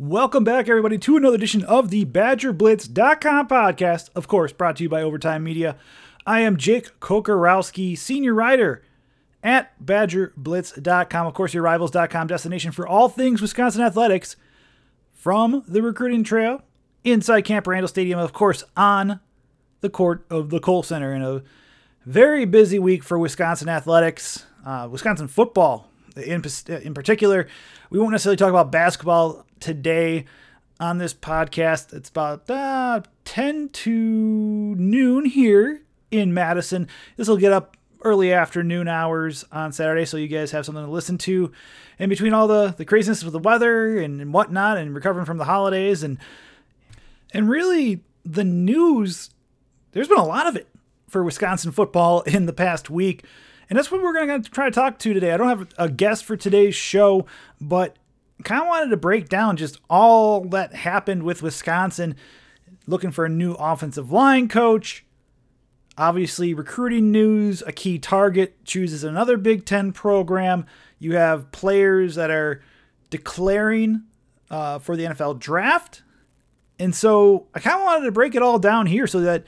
Welcome back, everybody, to another edition of the BadgerBlitz.com podcast. Of course, brought to you by Overtime Media. I am Jake Kocorowski, senior writer at BadgerBlitz.com. Of course, your rivals.com destination for all things Wisconsin athletics from the recruiting trail inside Camp Randall Stadium, of course, on the court of the Kohl Center in a very busy week for Wisconsin athletics, uh, Wisconsin football in, in particular. We won't necessarily talk about basketball today on this podcast. It's about uh, 10 to noon here in Madison. This will get up early afternoon hours on Saturday, so you guys have something to listen to in between all the, the craziness with the weather and, and whatnot and recovering from the holidays and and really the news there's been a lot of it for Wisconsin football in the past week. And that's what we're going to try to talk to today. I don't have a guest for today's show, but kind of wanted to break down just all that happened with Wisconsin looking for a new offensive line coach. Obviously, recruiting news, a key target chooses another Big Ten program. You have players that are declaring uh, for the NFL draft. And so I kind of wanted to break it all down here so that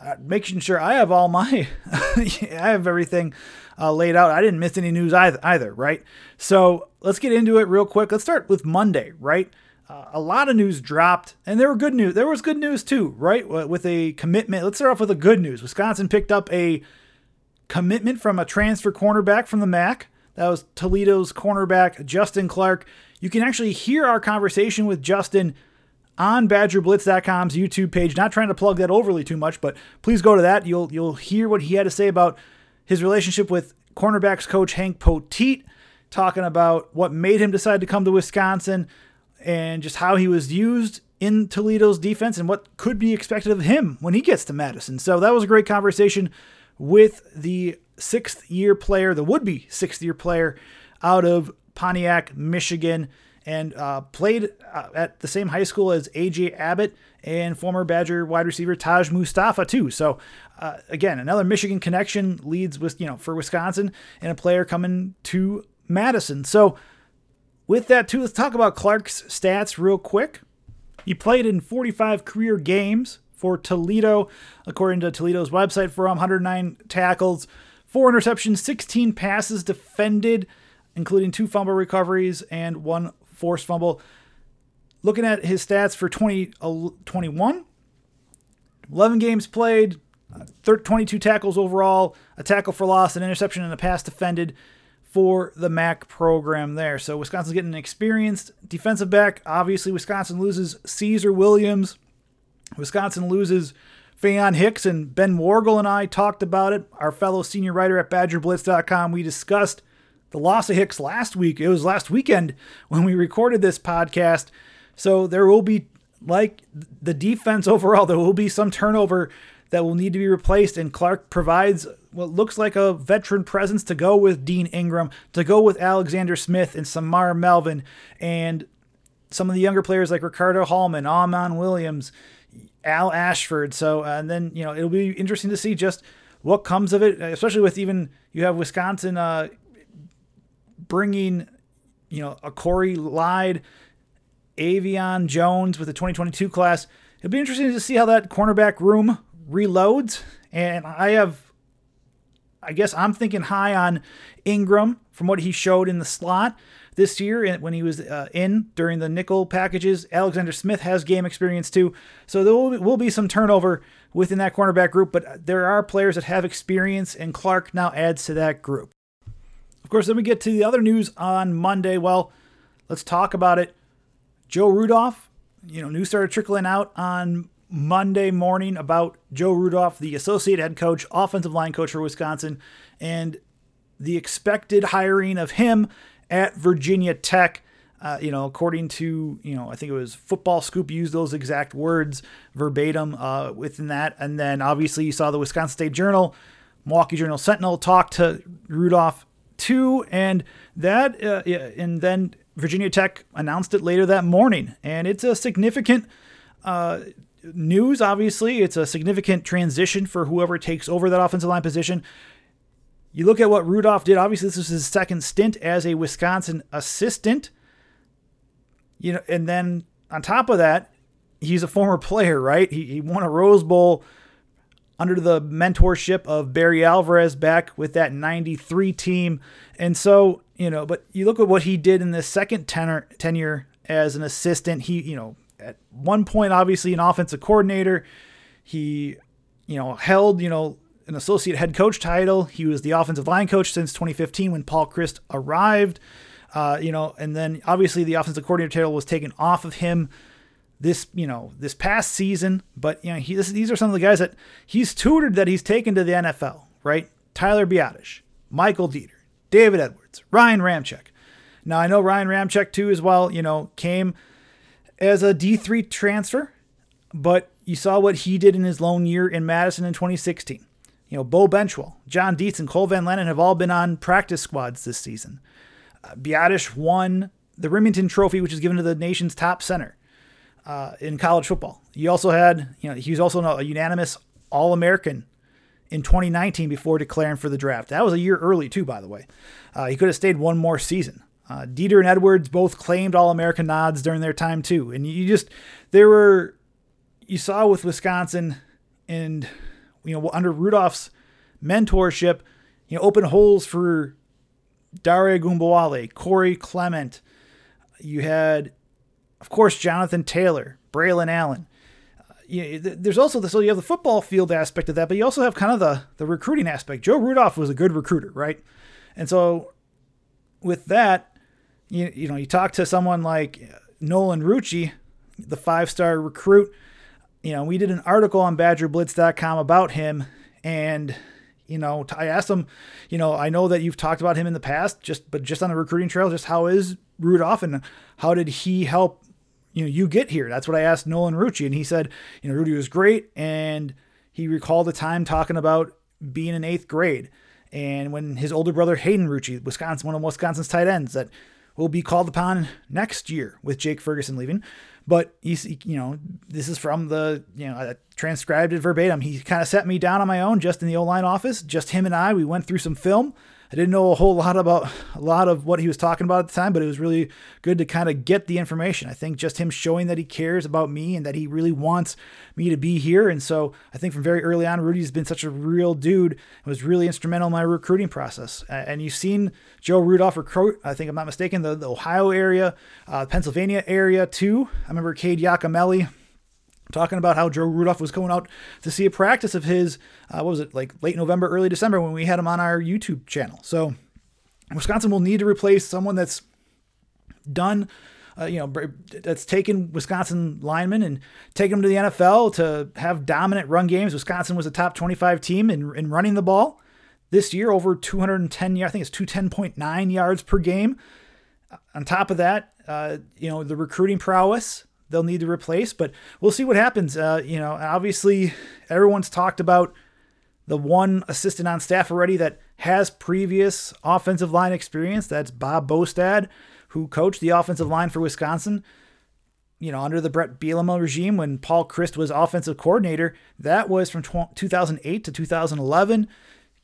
uh, making sure I have all my, I have everything uh, laid out. I didn't miss any news either, either, right? So let's get into it real quick. Let's start with Monday, right? Uh, a lot of news dropped, and there were good news. There was good news too, right? With a commitment. Let's start off with the good news. Wisconsin picked up a commitment from a transfer cornerback from the MAC. That was Toledo's cornerback, Justin Clark. You can actually hear our conversation with Justin on BadgerBlitz.com's YouTube page. Not trying to plug that overly too much, but please go to that. You'll you'll hear what he had to say about his relationship with cornerbacks coach Hank Poteet, talking about what made him decide to come to Wisconsin and just how he was used in Toledo's defense and what could be expected of him when he gets to Madison. So that was a great conversation with the sixth year player, the would be sixth year player out of Pontiac, Michigan, and uh, played uh, at the same high school as AJ Abbott and former Badger wide receiver Taj Mustapha too. So uh, again, another Michigan connection leads with you know for Wisconsin and a player coming to Madison. So with that too, let's talk about Clark's stats real quick. He played in 45 career games for Toledo, according to Toledo's website. For 109 tackles, four interceptions, 16 passes defended, including two fumble recoveries and one forced fumble. Looking at his stats for 2021, uh, 11 games played, 22 tackles overall, a tackle for loss, an interception, and a pass defended for the MAC program there. So Wisconsin's getting an experienced defensive back. Obviously, Wisconsin loses Caesar Williams. Wisconsin loses Faion Hicks, and Ben Wargle and I talked about it. Our fellow senior writer at BadgerBlitz.com, we discussed the loss of Hicks last week. It was last weekend when we recorded this podcast. So there will be, like the defense overall, there will be some turnover that will need to be replaced. And Clark provides what looks like a veteran presence to go with Dean Ingram, to go with Alexander Smith and Semar Melvin, and some of the younger players like Ricardo Hallman, Amon Williams, Al Ashford. So, and then, you know, it'll be interesting to see just what comes of it, especially with even you have Wisconsin uh, bringing, you know, a Corey Lyde, Avion Jones with the 2022 class. It'll be interesting to see how that cornerback room reloads. And I have, I guess I'm thinking high on Ingram from what he showed in the slot this year when he was uh, in during the nickel packages. Alexander Smith has game experience too. So there will be, will be some turnover within that cornerback group, but there are players that have experience, and Clark now adds to that group. Of course, then we get to the other news on Monday. Well, let's talk about it. Joe Rudolph, you know, news started trickling out on Monday morning about Joe Rudolph, the associate head coach, offensive line coach for Wisconsin, and the expected hiring of him at Virginia Tech. Uh, you know, according to, you know, I think it was Football Scoop used those exact words verbatim uh, within that. And then obviously you saw the Wisconsin State Journal, Milwaukee Journal Sentinel talk to Rudolph too, and that, uh, and then Virginia Tech announced it later that morning, and it's a significant uh, news. Obviously, it's a significant transition for whoever takes over that offensive line position. You look at what Rudolph did. Obviously, this was his second stint as a Wisconsin assistant. You know, and then on top of that, he's a former player, right? He, he won a Rose Bowl under the mentorship of Barry Alvarez back with that 93 team. And so, you know, but you look at what he did in the second tenor, tenure as an assistant. He, you know, at one point, obviously an offensive coordinator. He, you know, held, you know, an associate head coach title. He was the offensive line coach since 2015 when Paul Chryst arrived. Uh, you know, and then obviously the offensive coordinator title was taken off of him this you know this past season. But you know he, this, these are some of the guys that he's tutored that he's taken to the NFL. Right, Tyler Biadasz, Michael Deiter, David Edwards, Ryan Ramczyk. Now I know Ryan Ramczyk too as well. You know came as a D three transfer, but you saw what he did in his lone year in Madison in 2016. You know, Beau Benzschawel, John Dietz, and Cole Van Lanen have all been on practice squads this season. Uh, won the Rimington Trophy, which is given to the nation's top center uh, in college football. He also had, you know, he was also a unanimous All American in 2019 before declaring for the draft. That was a year early, too, by the way. Uh, he could have stayed one more season. Uh, Deiter and Edwards both claimed All American nods during their time, too. And you just, there were, you saw with Wisconsin and, you know, under Rudolph's mentorship, you know, open holes for Dare Ogunbowale, Corey Clement. You had of course, Jonathan Taylor, Braylon Allen. You know, there's also the so you have the football field aspect of that, but you also have kind of the the recruiting aspect. Joe Rudolph was a good recruiter, right? And so with that, you you know, you talk to someone like Nolan Rucci, the five star recruit. You know, we did an article on BadgerBlitz.com about him, and you know, I asked him, you know, I know that you've talked about him in the past, just but just on the recruiting trail, just how is Rudolph and how did he help you know, you get here? That's what I asked Nolan Rucci, and he said, you know, Rudy was great, and he recalled the time talking about being in eighth grade, and when his older brother Hayden Rucci, Wisconsin, one of Wisconsin's tight ends, that will be called upon next year with Jake Ferguson leaving. But he's, you know, this is from the, you know, I transcribed it verbatim. He kind of set me down on my own just in the O line office, just him and I. We went through some film I didn't know a whole lot about a lot of what he was talking about at the time, but it was really good to kind of get the information. I think just him showing that he cares about me and that he really wants me to be here. And so I think from very early on, Rudy's been such a real dude and was really instrumental in my recruiting process. And you've seen Joe Rudolph recruit, I think I'm not mistaken, the, the Ohio area, uh, Pennsylvania area too. I remember Cade Yacamelli talking about how Joe Rudolph was going out to see a practice of his, uh, what was it, like late November, early December when we had him on our YouTube channel. So Wisconsin will need to replace someone that's done, uh, you know, that's taken Wisconsin linemen and taken them to the NFL to have dominant run games. Wisconsin was a top 25 team in, in running the ball this year, over 210. I think it's 210.9 yards per game. On top of that, uh, you know, the recruiting prowess they'll need to replace, but we'll see what happens. Uh, you know, obviously, everyone's talked about the one assistant on staff already that has previous offensive line experience. That's Bob Bostad, who coached the offensive line for Wisconsin. You know, under the Bret Bielema regime when Paul Chryst was offensive coordinator, that was from 2008 to 2011.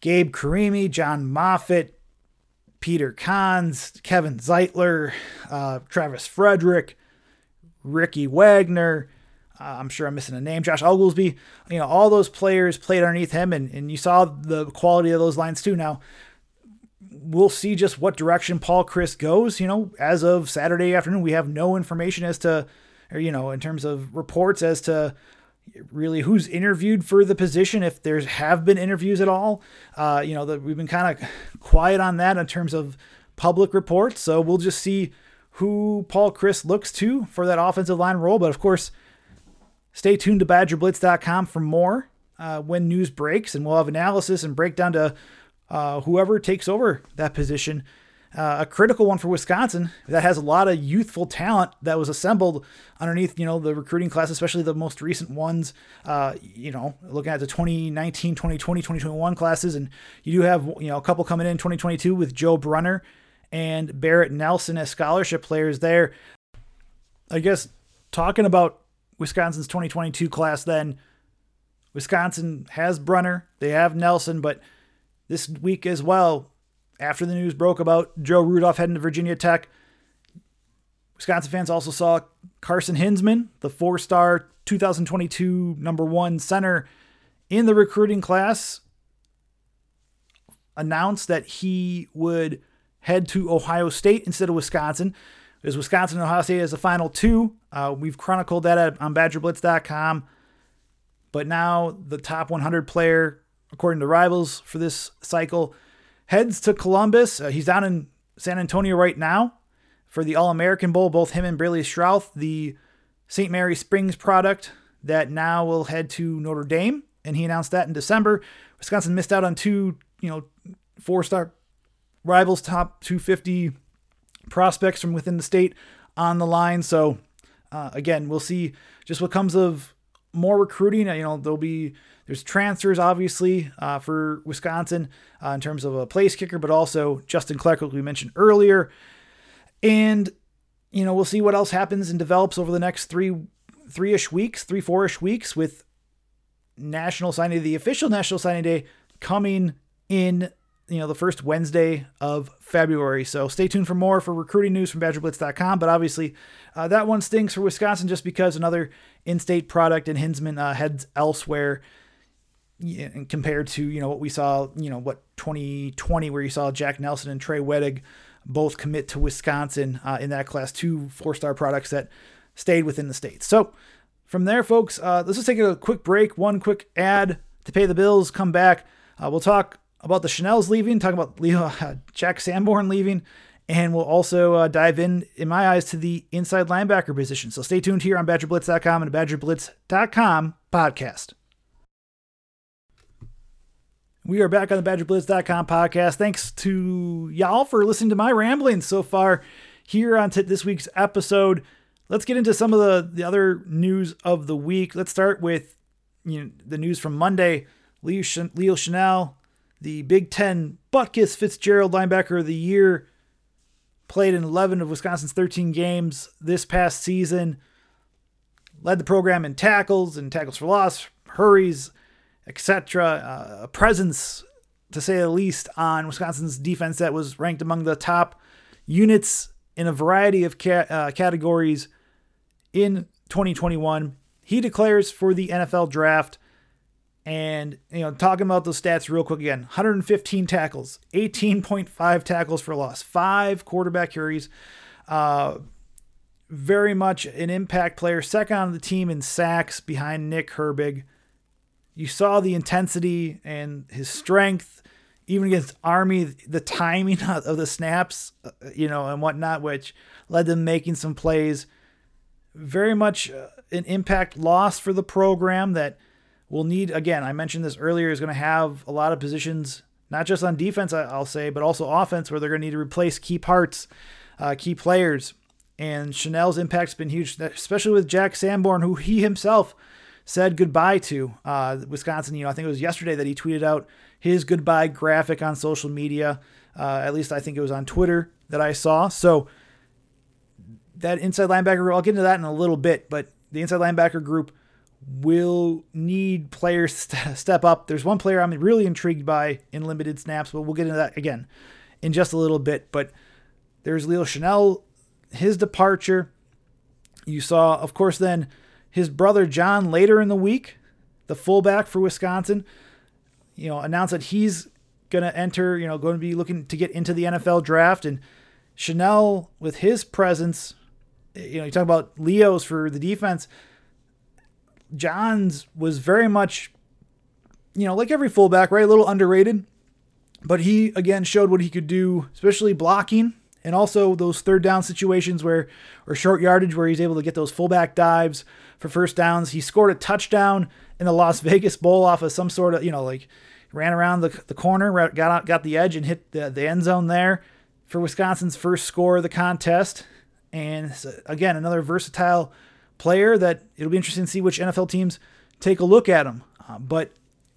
Gabe Carimi, John Moffitt, Peter Konz, Kevin Zeitler, uh, Travis Frederick, Ricky Wagner. Uh, I'm sure I'm missing a name. Josh Oglesby. You know, all those players played underneath him, and, and you saw the quality of those lines too. Now, we'll see just what direction Paul Chryst goes. You know, as of Saturday afternoon, we have no information as to, or, you know, in terms of reports as to really who's interviewed for the position, if there's have been interviews at all. Uh, you know, that we've been kind of quiet on that in terms of public reports. So we'll just see who Paul Chryst looks to for that offensive line role. But of course, stay tuned to BadgerBlitz.com for more uh, when news breaks, and we'll have analysis and breakdown to uh, whoever takes over that position. Uh, a critical one for Wisconsin that has a lot of youthful talent that was assembled underneath, you know, the recruiting class, especially the most recent ones. Uh, you know, looking at the 2019, 2020, 2021 classes, and you do have, you know, a couple coming in 2022 with Joe Brunner and Barrett Nelson as scholarship players there. I guess talking about Wisconsin's 2022 class, then Wisconsin has Brunner, they have Nelson, but this week as well, after the news broke about Joe Rudolph heading to Virginia Tech, Wisconsin fans also saw Carson Hinzman, the four star 2022 number one center in the recruiting class, announced that he would head to Ohio State instead of Wisconsin. There's Wisconsin and Ohio State as the final two. Uh, we've chronicled that at, on BadgerBlitz.com. But now the top 100 player, according to Rivals for this cycle, heads to Columbus. Uh, he's down in San Antonio right now for the All American Bowl. Both him and Braley Schrauth, the St. Mary Springs product, that now will head to Notre Dame. And he announced that in December. Wisconsin missed out on two, you know, four star rivals, top 250 prospects from within the state on the line. So, uh, again, we'll see just what comes of more recruiting. You know, there'll be there's transfers obviously uh, for Wisconsin uh, in terms of a place kicker, but also Justin Clark, like we mentioned earlier, and you know we'll see what else happens and develops over the next three three ish weeks, three four ish weeks with national signing the official national signing day coming in you know the first Wednesday of February. So stay tuned for more for recruiting news from BadgerBlitz.com. But obviously, uh, that one stinks for Wisconsin just because another in-state product and Hinzman uh, heads elsewhere. And compared to you know what we saw, you know what 2020 where you saw Jack Nelson and Trey Wedig both commit to Wisconsin uh, in that class, two four-star products that stayed within the state. So from there, folks, uh, let's just take a quick break, one quick ad to pay the bills. Come back, uh, we'll talk about the Chenal's leaving, talk about Leo, uh, Jack Sanborn leaving, and we'll also uh, dive in, in my eyes, to the inside linebacker position. So stay tuned here on BadgerBlitz.com and BadgerBlitz.com podcast. We are back on the BadgerBlitz.com podcast. Thanks to y'all for listening to my ramblings so far here on t- this week's episode. Let's get into some of the, the other news of the week. Let's start with you know the news from Monday. Leo, Ch- Leo Chenal, the Big Ten Butkus Fitzgerald linebacker of the year, played in 11 of Wisconsin's 13 games this past season. Led the program in tackles and tackles for loss, hurries, etc. Uh, a presence, to say the least, on Wisconsin's defense that was ranked among the top units in a variety of ca- uh, categories in 2021. He declares for the NFL draft. And, you know, talking about those stats real quick again 115 tackles, 18.5 tackles for loss, five quarterback carries. Uh, very much an impact player, second on the team in sacks behind Nick Herbig. You saw the intensity and his strength, even against Army, the timing of the snaps, uh, you know, and whatnot, which led them making some plays. Very much uh, an impact loss for the program that will need, again, I mentioned this earlier, is going to have a lot of positions, not just on defense, I'll say, but also offense, where they're going to need to replace key parts, uh, key players. And Chenal's impact's been huge, especially with Jack Sanborn, who he himself said goodbye to. Uh, Wisconsin, you know, I think it was yesterday that he tweeted out his goodbye graphic on social media. Uh, at least I think it was on Twitter that I saw. So that inside linebacker, I'll get into that in a little bit, but the inside linebacker group will need players step up. There's one player I'm really intrigued by in limited snaps, but we'll get into that again in just a little bit. But there's Leo Chenal, his departure. You saw, of course, then his brother John later in the week, the fullback for Wisconsin, you know, announced that he's going to enter, you know, going to be looking to get into the NFL draft. And Chenal, with his presence, you know, you talk about Leo's for the defense Johns was very much, you know, like every fullback, right? A little underrated. But he, again, showed what he could do, especially blocking and also those third down situations where, or short yardage where he's able to get those fullback dives for first downs. He scored a touchdown in the Las Vegas Bowl off of some sort of, you know, like ran around the, the corner, got out, got the edge and hit the, the end zone there for Wisconsin's first score of the contest. And again, another versatile player that it'll be interesting to see which NFL teams take a look at him. Uh, but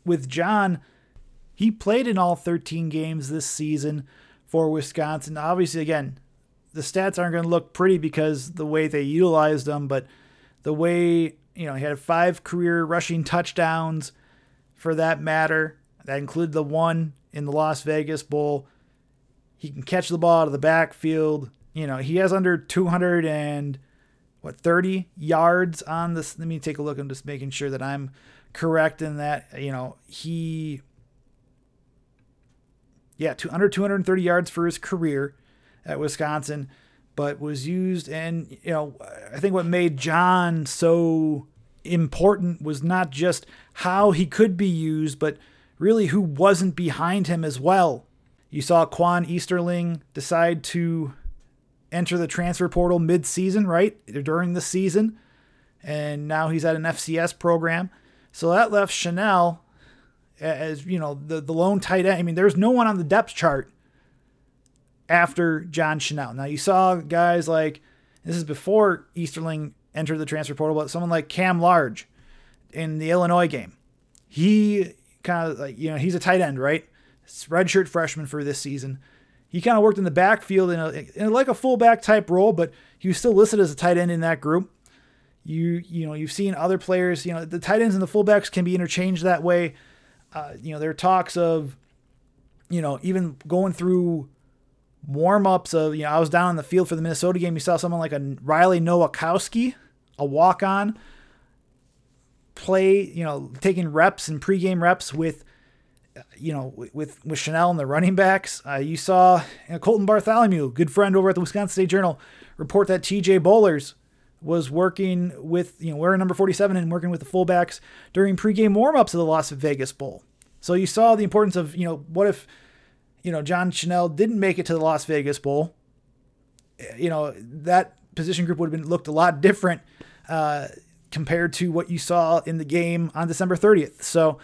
with John, he played in all 13 games this season for Wisconsin. Obviously, again, the stats aren't going to look pretty because the way they utilized them, but the way, you know, he had five career rushing touchdowns for that matter. That included the one in the Las Vegas Bowl. He can catch the ball out of the backfield. You know, he has under 200 and what 30 yards on this. Let me take a look. I'm just making sure that I'm correct in that. You know, he yeah, two, under 230 yards for his career at Wisconsin, but was used. And, you know, I think what made John so important was not just how he could be used, but really who wasn't behind him as well. You saw Quan Easterling decide to enter the transfer portal mid-season, right? During the season. And now he's at an FCS program. So that left Chenal as you know the the lone tight end. I mean, there's no one on the depth chart after John Chenal. Now you saw guys like this is before Easterling entered the transfer portal, but someone like Cam Large in the Illinois game. He kind of like you know he's a tight end, right? Redshirt freshman for this season. He kind of worked in the backfield in, a, in like a fullback type role, but he was still listed as a tight end in that group. You you know you've seen other players. You know the tight ends and the fullbacks can be interchanged that way. Uh, you know, there are talks of, you know, even going through warm ups of, you know, I was down on the field for the Minnesota game. You saw someone like a Riley Nowakowski, a walk on, play, you know, taking reps and pregame reps with, you know, with with Chenal and the running backs. Uh, you saw you know, Colten Bartholomew, good friend over at the Wisconsin State Journal, report that TJ Bollers was working with, you know, wearing number 47 and working with the fullbacks during pregame warmups of the Las Vegas Bowl. So you saw the importance of, you know, what if, you know, John Chenal didn't make it to the Las Vegas Bowl? You know, that position group would have been looked a lot different uh, compared to what you saw in the game on December 30th. So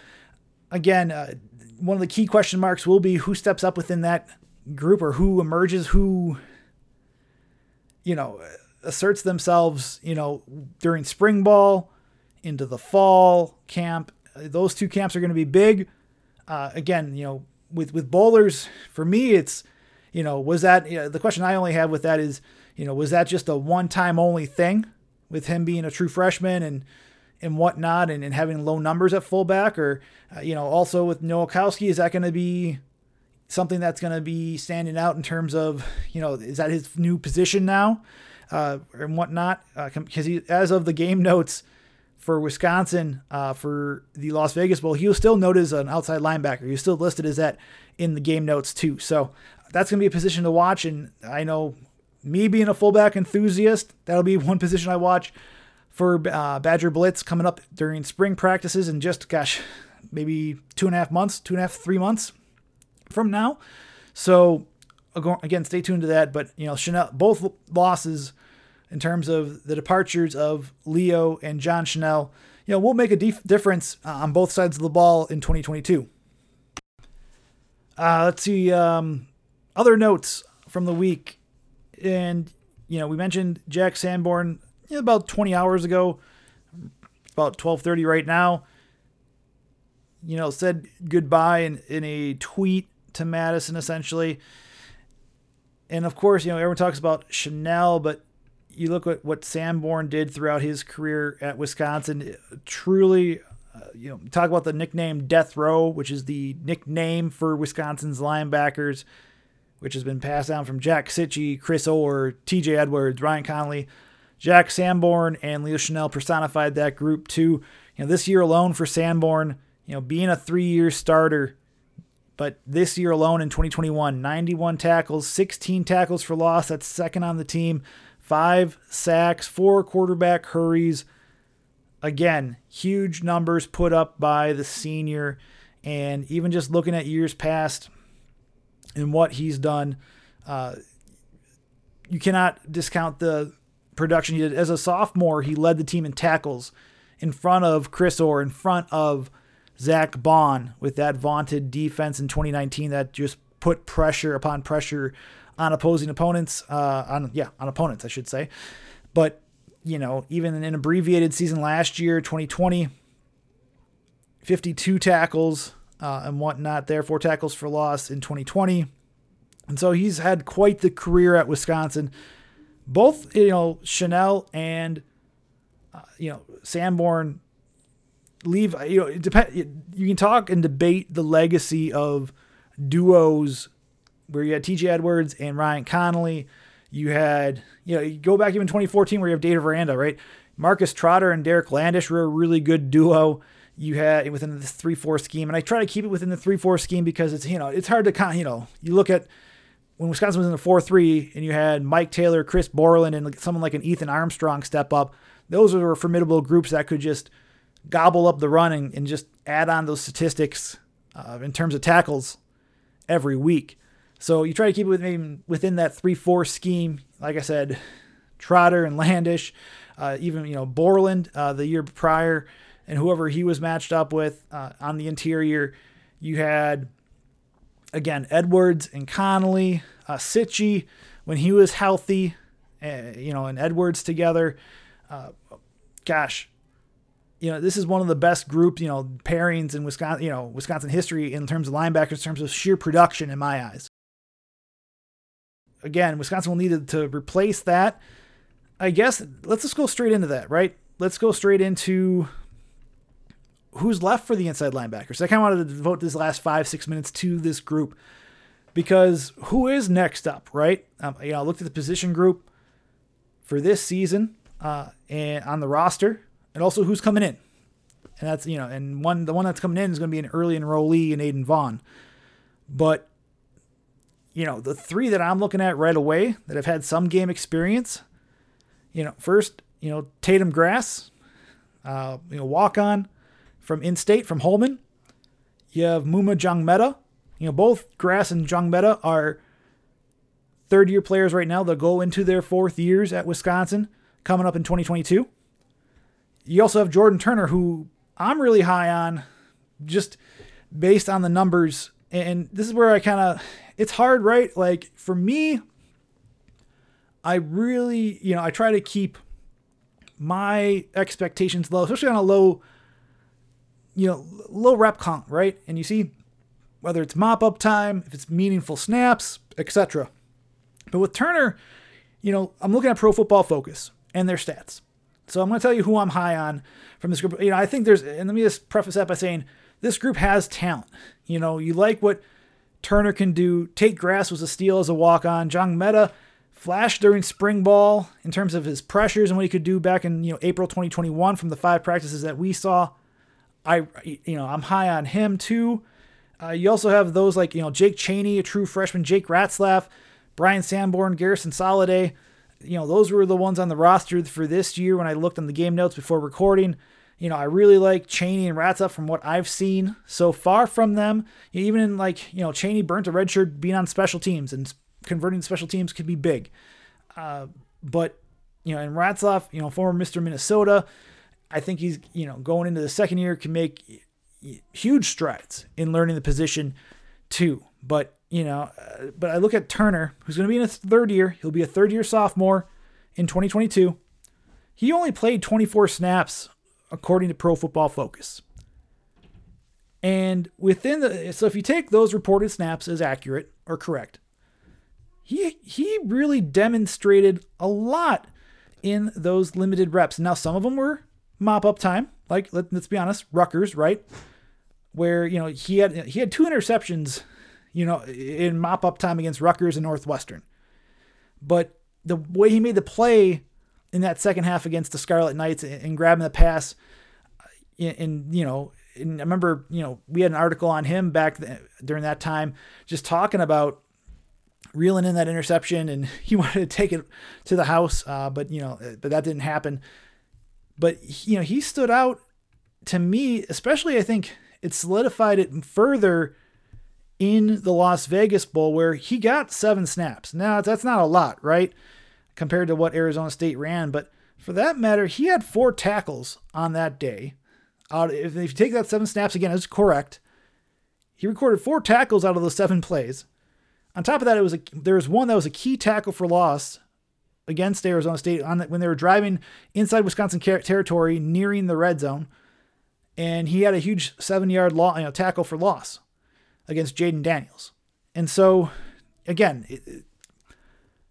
again, uh, one of the key question marks will be who steps up within that group or who emerges, who, you know, asserts themselves, you know, during spring ball, into the fall camp. Those two camps are going to be big. Uh, again, you know, with with Bollers, for me, it's, you know, was that you know, the question I only have with that is, you know, was that just a one time only thing with him being a true freshman and and whatnot and, and having low numbers at fullback or uh, you know also with Nowakowski is that going to be something that's going to be standing out in terms of you know is that his new position now uh, and whatnot. Because uh, he, as of the game notes for Wisconsin uh, for the Las Vegas Bowl, he was still noted as an outside linebacker. He was still listed as that in the game notes too. So that's going to be a position to watch. And I know me being a fullback enthusiast, that'll be one position I watch for uh, Badger Blitz coming up during spring practices in just, gosh, maybe two and a half months, two and a half, three months from now. So again, stay tuned to that. But you know, Chenal, both losses in terms of the departures of Leo and John Chenal, you know, will make a dif- difference uh, on both sides of the ball in 2022. Uh, let's see um, other notes from the week, and you know, we mentioned Jack Sanborn about 20 hours ago, about 12:30 right now. You know, said goodbye in, in a tweet to Madison essentially and of course, you know, everyone talks about Chenal, but you look at what Sanborn did throughout his career at Wisconsin. Truly, uh, you know, talk about the nickname Death Row, which is the nickname for Wisconsin's linebackers, which has been passed down from Jack Cichy, Chris Orr, T.J. Edwards, Ryan Connelly. Jack Sanborn and Leo Chenal personified that group too. You know, this year alone for Sanborn, you know, being a three-year starter but this year alone in 2021, 91 tackles, 16 tackles for loss. That's second on the team. Five sacks, four quarterback hurries. Again, huge numbers put up by the senior. And even just looking at years past and what he's done, uh, you cannot discount the production he did. As a sophomore, he led the team in tackles in front of Chris Orr, in front of Zach Baun with that vaunted defense in 2019 that just put pressure upon pressure on opposing opponents. Uh, on yeah, on opponents, I should say. But you know, even in an abbreviated season last year, 2020, 52 tackles uh, and whatnot there, four tackles for loss in 2020. And so he's had quite the career at Wisconsin. Both, you know, Chenal and, uh, you know, Sanborn leave you know it depend you can talk and debate the legacy of duos where you had TJ Edwards and Ryan Connelly. You had, you know, you go back even 2014 where you have Dave Aranda, right? Marcus Trotter and Derek Landisch were a really good duo. You had within this 3 4 scheme. And I try to keep it within the 3 4 scheme because it's, you know, it's hard to kind you know, you look at when Wisconsin was in the 4 3 and you had Mike Taylor, Chris Borland, and someone like an Ethan Armstrong step up, those were formidable groups that could just gobble up the run and, and just add on those statistics uh, in terms of tackles every week. So you try to keep it within, within that 3 4 scheme. Like I said, Trotter and Landisch, uh, even, you know, Borland uh, the year prior, and whoever he was matched up with uh, on the interior. You had, again, Edwards and Connelly, uh, Cichy when he was healthy, uh, you know, and Edwards together. Uh, gosh, you know, this is one of the best group, you know, pairings in Wisconsin, you know, Wisconsin history in terms of linebackers, in terms of sheer production in my eyes. Again, Wisconsin will need to replace that. I guess let's just go straight into that, right? Let's go straight into who's left for the inside linebackers. I kind of wanted to devote this last five, six minutes to this group because who is next up, right? Um, you know, I looked at the position group for this season uh, and on the roster, and also who's coming in. And that's you know, and one the one that's coming in is going to be an early enrollee in Aiden Vaughn. But you know, the three that I'm looking at right away that have had some game experience. You know, first, you know, Tatum Grass, uh, you know, walk on from in-state from Holman. You have Maema Njongmeta. You know, both Grass and Njongmeta are third-year players right now. They'll go into their fourth years at Wisconsin coming up in 2022. You also have Jordan Turner, who I'm really high on, just based on the numbers. And this is where I kind of, it's hard, right? Like for me, I really, you know, I try to keep my expectations low, especially on a low, you know, low rep count, right? And you see whether it's mop up time, if it's meaningful snaps, etc. But with Turner, you know, I'm looking at Pro Football Focus and their stats. So I'm going to tell you who I'm high on from this group. You know, I think there's, and let me just preface that by saying this group has talent. You know, you like what Turner can do. Tate Grass was a steal as a walk on. Njongmeta flashed during spring ball in terms of his pressures and what he could do back in, you know, April 2021 from the five practices that we saw. I, you know, I'm high on him too. Uh, you also have those like, you know, Jake Chaney, a true freshman, Jake Ratzlaff, Bryan Sanborn, Garrison Soliday you know, those were the ones on the roster for this year when I looked on the game notes before recording. You know, I really like Chaney and Ratzlaff from what I've seen so far from them. Even in like, you know, Chaney burnt a red shirt being on special teams and converting special teams could be big. Uh, but, you know, and Ratzlaff, you know, former Mr. Minnesota, I think he's, you know, going into the second year can make huge strides in learning the position too. But you know, uh, but I look at Turner, who's going to be in his third year. He'll be a third year sophomore in 2022. He only played 24 snaps according to Pro Football Focus. And within the so if you take those reported snaps as accurate or correct, he he really demonstrated a lot in those limited reps. Now some of them were mop up time, like let, us be honest, Rutgers, right? Where you know he had he had two interceptions you know, in mop up time against Rutgers and Northwestern. But the way he made the play in that second half against the Scarlet Knights and grabbing the pass, and, you know, and I remember, you know, we had an article on him back during that time, just talking about reeling in that interception, and he wanted to take it to the house, uh, but you know, but that didn't happen. But you know, he stood out to me, especially. I think it solidified it further in the Las Vegas Bowl where he got seven snaps. Now, that's not a lot, right? Compared to what Arizona State ran, but for that matter, he had four tackles on that day. Uh, if, if you take that seven snaps again, it's correct. He recorded four tackles out of those seven plays. On top of that, it was a, there was one that was a key tackle for loss against Arizona State on the, when they were driving inside Wisconsin territory, nearing the red zone, and he had a huge seven-yard you know, tackle for loss against Jayden Daniels. And so, again, it,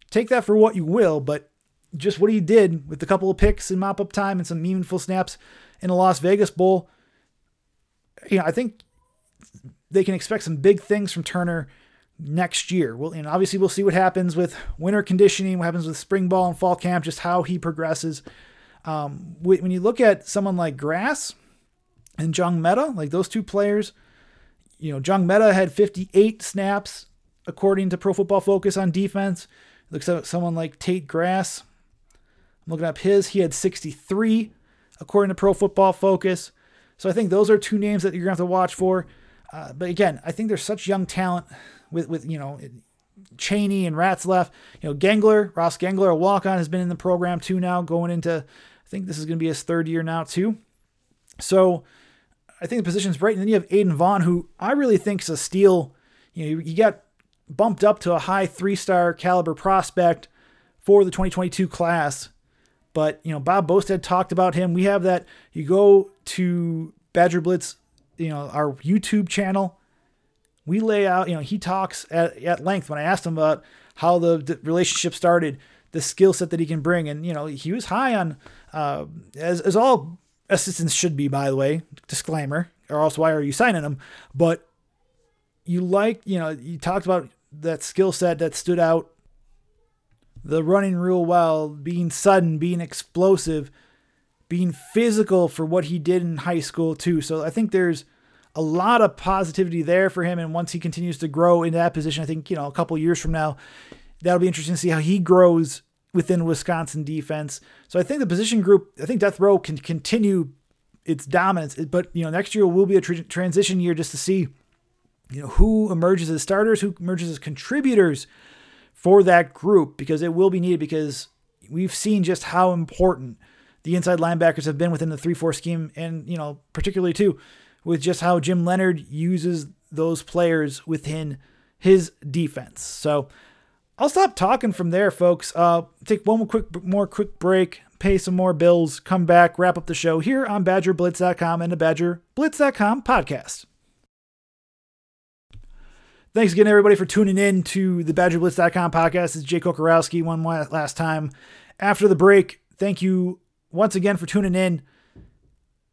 take that for what you will, but just what he did with a couple of picks and mop up time and some meaningful snaps in the Las Vegas Bowl, you know, I think they can expect some big things from Turner next year. We'll, and obviously, we'll see what happens with winter conditioning, what happens with spring ball and fall camp, just how he progresses. Um, when you look at someone like Grass and Njongmeta, like those two players, you know, Njongmeta had 58 snaps according to Pro Football Focus on defense. Looks at someone like Tate Grass. I'm looking up his. He had 63 according to Pro Football Focus. So I think those are two names that you're gonna have to watch for. Uh, but again, I think there's such young talent with with you know Chaney and Ratzlaff. You know Gangler, Ross Gangler, a walk on, has been in the program too now, going into I think this is going to be his third year now too. So I think the position's right. And then you have Aiden Vaughn, who I really think is a steal. You know, you got bumped up to a high three star caliber prospect for the 2022 class. But, you know, Bob Bostad talked about him. We have that. You go to Badger Blitz, you know, our YouTube channel. We lay out, you know, he talks at, at length when I asked him about how the, the relationship started, the skill set that he can bring. And, you know, he was high on, uh, as, as all assistants should be, by the way, disclaimer, or else why are you signing them? But you like, you know, you talked about that skill set that stood out, the running real well, being sudden, being explosive, being physical for what he did in high school too. So I think there's a lot of positivity there for him. And once he continues to grow into that position, I think, you know, a couple years from now, that'll be interesting to see how he grows within Wisconsin defense. So I think the position group, I think Death Row can continue its dominance, but you know, next year will be a tr- transition year just to see you know, who emerges as starters, who emerges as contributors for that group because it will be needed because we've seen just how important the inside linebackers have been within the 3-4 scheme and, you know, particularly too with just how Jim Leonhard uses those players within his defense. So I'll stop talking from there, folks. Uh, take one more quick, more quick break, pay some more bills, come back, wrap up the show here on BadgerBlitz.com and the BadgerBlitz.com podcast. Thanks again, everybody, for tuning in to the BadgerBlitz.com podcast. It's Jay Kocorowski one last time. After the break, thank you once again for tuning in.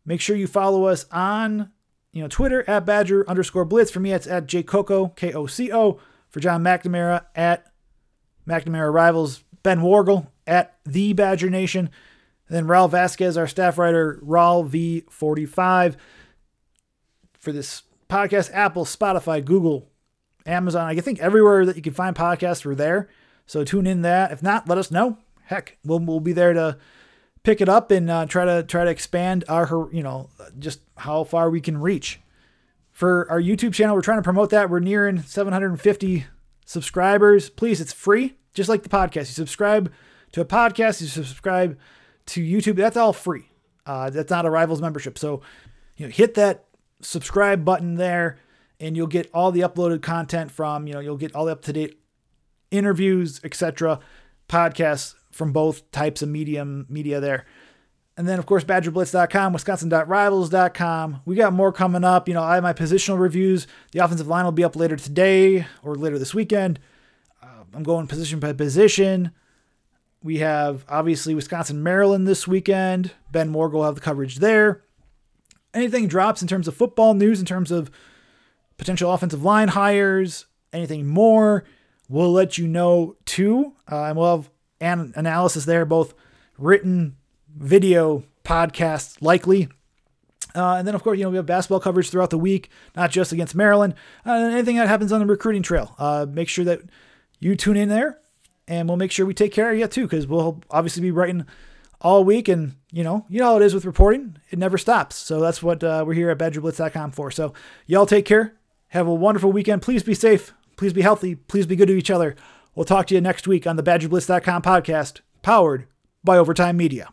Make sure you follow us on you know Twitter at Badger underscore Blitz. For me, it's at J Coco K O C O. For John McNamara at McNamara Rivals. Ben Wargle at the Badger Nation. And then Raul Vasquez, our staff writer, Raul V45. For this podcast, Apple, Spotify, Google, Amazon. I think everywhere that you can find podcasts, we're there. So tune in that. If not, let us know. Heck, we'll we'll be there to pick it up and uh, try to try to expand our you know just how far we can reach. For our YouTube channel, we're trying to promote that. We're nearing 750 subscribers. Please, it's free, just like the podcast. You subscribe to a podcast, you subscribe to YouTube. That's all free. Uh, that's not a Rivals membership. So you know, hit that subscribe button there and you'll get all the uploaded content from, you know, you'll get all the up to date interviews, etc., podcasts from both types of medium media there. And then, of course, BadgerBlitz.com, Wisconsin.rivals.com. We got more coming up. You know, I have my positional reviews. The offensive line will be up later today or later this weekend. Uh, I'm going position by position. We have obviously Wisconsin, Maryland this weekend. Ben Morgan will have the coverage there. Anything drops in terms of football news, in terms of potential offensive line hires, anything more, we'll let you know too. Uh, and we'll have an analysis there, both written, video, podcasts, likely. Uh, and then, of course, you know, we have basketball coverage throughout the week, not just against Maryland. Uh, anything that happens on the recruiting trail. Uh, make sure that you tune in there, and we'll make sure we take care of you too, because we'll obviously be writing all week. And, you know, you know how it is with reporting, it never stops. So that's what uh, we're here at BadgerBlitz.com for. So, y'all take care. Have a wonderful weekend. Please be safe. Please be healthy. Please be good to each other. We'll talk to you next week on the BadgerBlitz.com podcast, powered by Overtime Media.